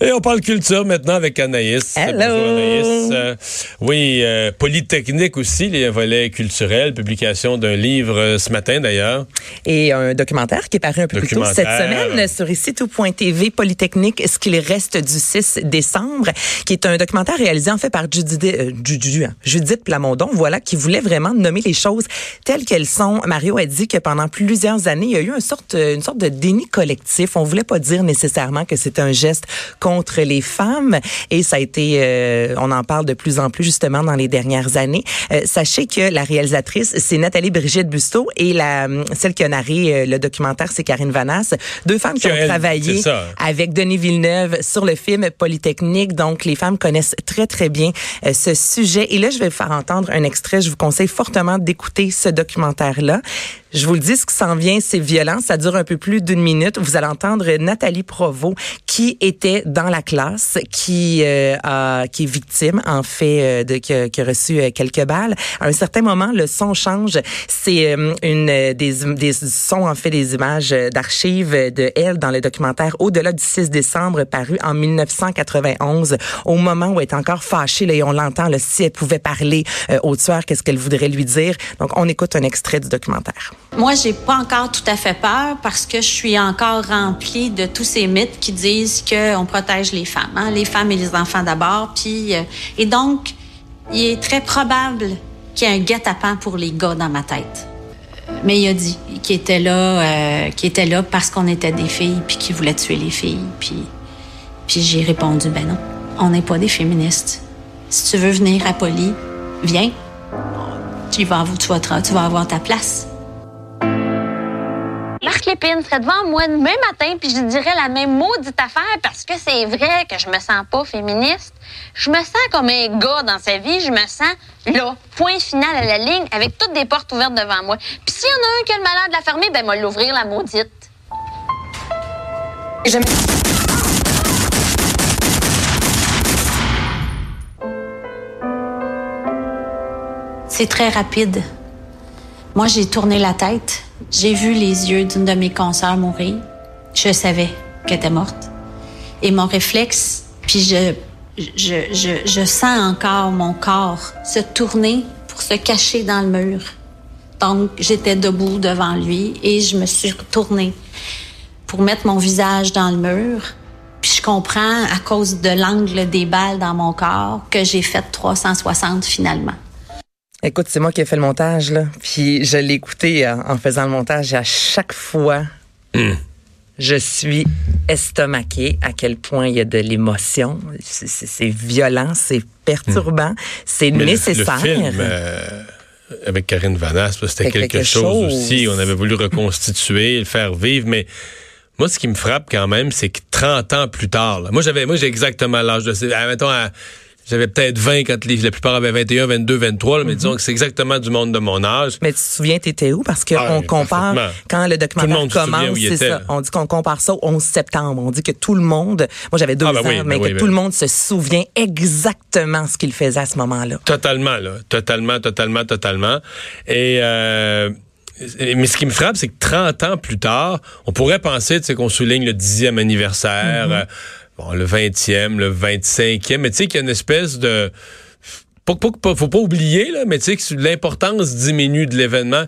Et on parle culture maintenant avec Anaïs. Hello. Anaïs. Euh, oui, euh, Polytechnique aussi, les volets culturels, publication d'un livre euh, ce matin d'ailleurs. Et un documentaire qui est paru un peu plus tôt cette semaine sur ici tout.tv Polytechnique, ce qu'il reste du 6 décembre, qui est un documentaire réalisé en fait par Judith, hein, Judith Plamondon, voilà, qui voulait vraiment nommer les choses telles qu'elles sont. Mario a dit que pendant plusieurs années, il y a eu une sorte, une sorte de déni collectif. On voulait pas dire nécessairement que c'était un geste contre les femmes et ça a été, euh, on en parle de plus en plus justement dans les dernières années. Euh, sachez que la réalisatrice, c'est Nathalie Brigitte Busteau et la, celle qui a narré euh, le documentaire, c'est Karine Vanasse. Deux femmes qui ont elle, travaillé avec Denis Villeneuve sur le film Polytechnique. Donc, les femmes connaissent très, très bien euh, ce sujet. Et là, je vais vous faire entendre un extrait. Je vous conseille fortement d'écouter ce documentaire-là. Je vous le dis, ce qui s'en vient, c'est violent. Ça dure un peu plus d'une minute. Vous allez entendre Nathalie Provo, qui était dans la classe, qui euh, a, qui est victime, en fait, euh, de qui a, qui a reçu euh, quelques balles. À un certain moment, le son change. C'est euh, une des, des sons, en fait, des images d'archives de elle dans le documentaire Au-delà du 6 décembre, paru en 1991, au moment où elle est encore fâchée, là, et on l'entend, si elle pouvait parler au tueur, qu'est-ce qu'elle voudrait lui dire. Donc, on écoute un extrait du documentaire. Moi, j'ai pas encore tout à fait peur parce que je suis encore remplie de tous ces mythes qui disent qu'on protège les femmes, hein, les femmes et les enfants d'abord. Puis, euh, et donc, il est très probable qu'il y ait un guet-apens pour les gars dans ma tête. Mais il a dit qu'il était là, euh, qu'il était là parce qu'on était des filles puis qu'il voulait tuer les filles. Puis, puis j'ai répondu ben non, on n'est pas des féministes. Si tu veux venir à Poly, viens. Tu vas, avoir- ta place. Marc Lépine serait devant moi demain matin, puis je dirais la même maudite affaire parce que c'est vrai que je me sens pas féministe. Je me sens comme un gars dans sa vie. Je me sens là, point final à la ligne, avec toutes des portes ouvertes devant moi. Puis s'il y en a un qui a le malheur de la fermer, ben, moi, l'ouvrir la maudite. C'est très rapide. Moi, j'ai tourné la tête. J'ai vu les yeux d'une de mes consoeurs mourir. Je savais qu'elle était morte. Et mon réflexe, puis je, je, je, je sens encore mon corps se tourner pour se cacher dans le mur. Donc, j'étais debout devant lui et je me suis retournée pour mettre mon visage dans le mur. Puis je comprends, à cause de l'angle des balles dans mon corps, que j'ai fait 360 finalement. Écoute, c'est moi qui ai fait le montage, là. Puis je l'ai écouté euh, en faisant le montage et à chaque fois, je suis estomaquée à quel point il y a de l'émotion. C'est- C'est c'est violent, c'est perturbant, c'est Mais le- nécessaire. Le, film euh, avec Karine Vanasse, c'était quelque, quelque chose, chose. aussi. On avait voulu reconstituer, le faire vivre, mais moi, ce qui me frappe quand même, c'est que 30 ans plus tard, là, moi, j'avais, moi, j'ai exactement l'âge de mettons, à- j'avais peut-être 20 quand les- la plupart avaient 21, 22, 23, là, mais disons que c'est exactement du monde de mon âge. Mais tu te souviens, t'étais où? Parce qu'on Ah, compare, quand le le documentaire souvient commence, c'est ça. On dit qu'on compare ça au 11 septembre. On dit que tout le monde, moi j'avais deux Ah, ben ans, oui, ben mais que oui, tout ben- le monde se souvient exactement ce qu'il faisait à ce moment-là. Totalement, là. Totalement, totalement, totalement. Et, euh, mais ce qui me frappe, c'est que 30 ans plus tard, on pourrait penser, qu'on souligne le 10e anniversaire, euh, bon, le 20e, le 25e, mais tu sais qu'il y a une espèce de... Faut pas oublier, là, mais tu sais que l'importance diminue de l'événement.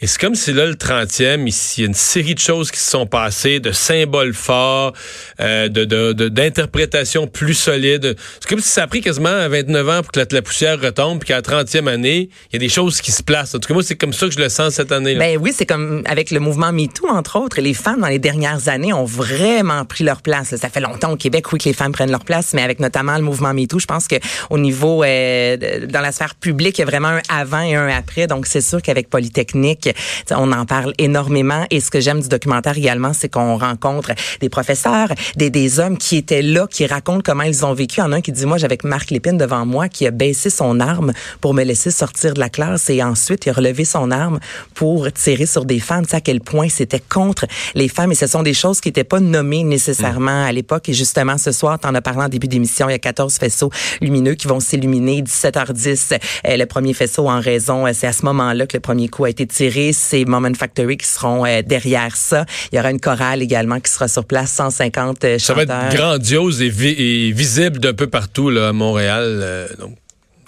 Et c'est comme si là, le 30e, ici, il y a une série de choses qui se sont passées, de symboles forts, euh, de, de, de- d'interprétations plus solides. C'est comme si ça a pris quasiment 29 ans pour que la, poussière retombe, puis qu'à la 30e année, il y a des choses qui se placent. En tout cas, moi, c'est comme ça que je le sens cette année. là Ben oui, c'est comme avec le mouvement MeToo, entre autres. Les femmes, dans les dernières années, ont vraiment pris leur place. Ça fait longtemps au Québec, oui, que les femmes prennent leur place, mais avec notamment le mouvement MeToo, je pense que au niveau, euh, dans la sphère publique, il y a vraiment un avant et un après. Donc, c'est sûr qu'avec Polytechnique, On en parle énormément. Et ce que j'aime du documentaire également, c'est qu'on rencontre des professeurs, des, des hommes qui étaient là, qui racontent comment ils ont vécu. En un qui dit, moi, j'avais Marc Lépine devant moi qui a baissé son arme pour me laisser sortir de la classe et ensuite il a relevé son arme pour tirer sur des femmes. Tu sais à quel point c'était contre les femmes et ce sont des choses qui n'étaient pas nommées nécessairement à l'époque. Et justement, ce soir, en as parlé en début d'émission, il y a 14 faisceaux lumineux qui vont s'illuminer 17h10. Euh, le premier faisceau en raison, euh, c'est à ce moment-là que le premier coup a été tiré. C'est Moment Factory qui seront euh, derrière ça. Il y aura une chorale également qui sera sur place, 150 chanteurs. Ça va être grandiose et, visible d'un peu partout là, à Montréal. donc,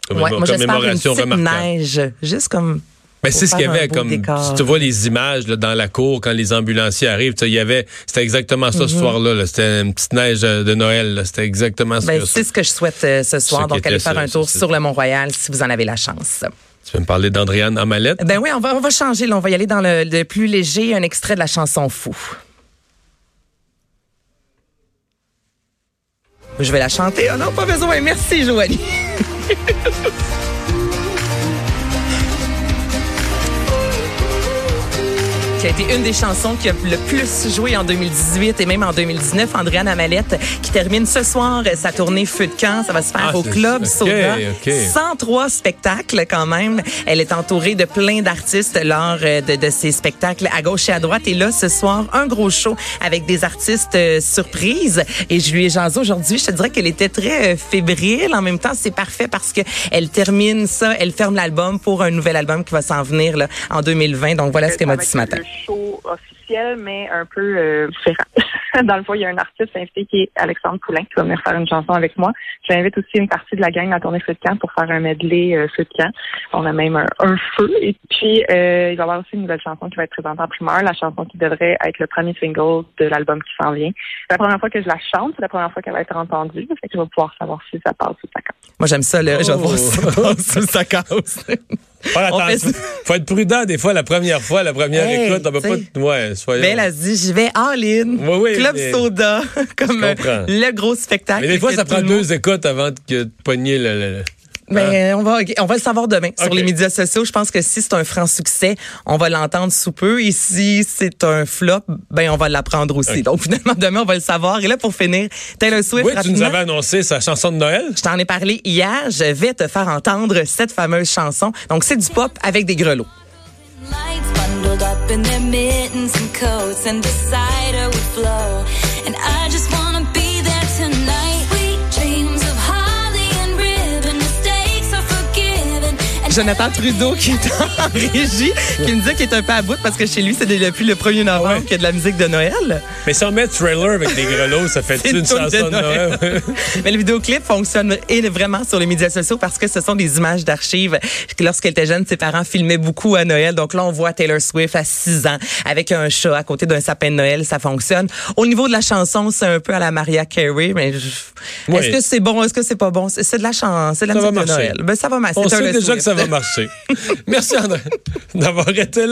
comme ouais, moi, j'espère une petite neige, juste comme mais c'est ce qu'il y avait comme si tu vois les images là, dans la cour quand les ambulanciers arrivent, il y avait c'était exactement ça ce mhm. soir-là, -là, c'était une petite neige de Noël, c'était exactement ça. Ben, c'est ce que je souhaite euh, ce soir, donc allez faire un tour sur le Mont-Royal si vous en avez la chance. Tu veux me parler d'Andréane Amalette? Ben oui, on va on va changer, là, on va y aller dans le, le plus léger, un extrait de la chanson Fou. Je vais la chanter. Oh non, pas besoin. Merci, Joanie. qui a été une des chansons qui a le plus joué en 2018 et même en 2019. Andréane Amalette qui termine ce soir sa tournée Feu de camp. Ça va se faire ah, au Club Soda. 103 spectacles quand même. Elle est entourée de plein d'artistes lors euh, de, de ces spectacles à gauche et à droite. Et là, ce soir, un gros show avec des artistes euh, surprises. Et je lui ai jasé aujourd'hui. Je te dirais qu'elle était très euh, fébrile. En même temps, c'est parfait parce que elle termine ça. Elle ferme l'album pour un nouvel album qui va s'en venir là, en 2020. Donc voilà ce qu'elle m'a dit ce matin show officiel, mais un peu euh, différent. Dans le fond, il y a un artiste invité qui est Alexandre Poulain qui va venir faire une chanson avec moi. J'invite aussi une partie de la gang à tourner Feu de camp pour faire un medley euh, Feu de camp. On a même un, feu. Et puis, euh, il va y avoir aussi une nouvelle chanson qui va être présentée en primeur, la chanson qui devrait être le premier single de l'album qui s'en vient. C'est la première fois que je la chante, c'est la première fois qu'elle va être entendue. Fait que je vais pouvoir savoir si ça passe ou ça casse. Moi, j'aime ça, là. Je vais voir si ça oh. passe ou ça casse. Faut être prudent des fois la première fois, la première écoute, on peut pas. Ouais, soyons. Ben, elle a dit, je vais all in. Oui, Club Soda, comme le gros spectacle. Mais des fois, ça prend deux écoutes avant de pogner le mais hein? on va on va le savoir demain sur les médias sociaux. Je pense que si c'est un franc succès, on va l'entendre sous peu. Et si c'est un flop, ben on va l'apprendre aussi. Donc finalement demain on va le savoir. Et là pour finir, Taylor Swift. Oui, tu nous avais annoncé sa chanson de Noël. Je t'en ai parlé hier. Je vais te faire entendre cette fameuse chanson. Donc c'est du pop avec des grelots. Jonathan Trudeau qui est en régie, qui me dit qu'il est un peu à bout parce que chez lui, c'est depuis le 1er novembre qu'il y a de la musique de Noël. Mais sans mettre trailer avec des grelots, ça fait une chanson de Noël? Mais le vidéoclip fonctionne vraiment sur les médias sociaux parce que ce sont des images d'archives. Lorsqu'elle était jeune, ses parents filmaient beaucoup à Noël. Donc là, on voit Taylor Swift à 6 ans avec un chat à côté d'un sapin de Noël. Ça fonctionne. Au niveau de la chanson, c'est un peu à la Maria Carey. Mais est-ce que c'est bon? Est-ce que c'est pas bon? C'est de la chanson, c'est de la musique de Noël. Ben, ça va marcher. On sait déjà que ça Merci André d'avoir été là.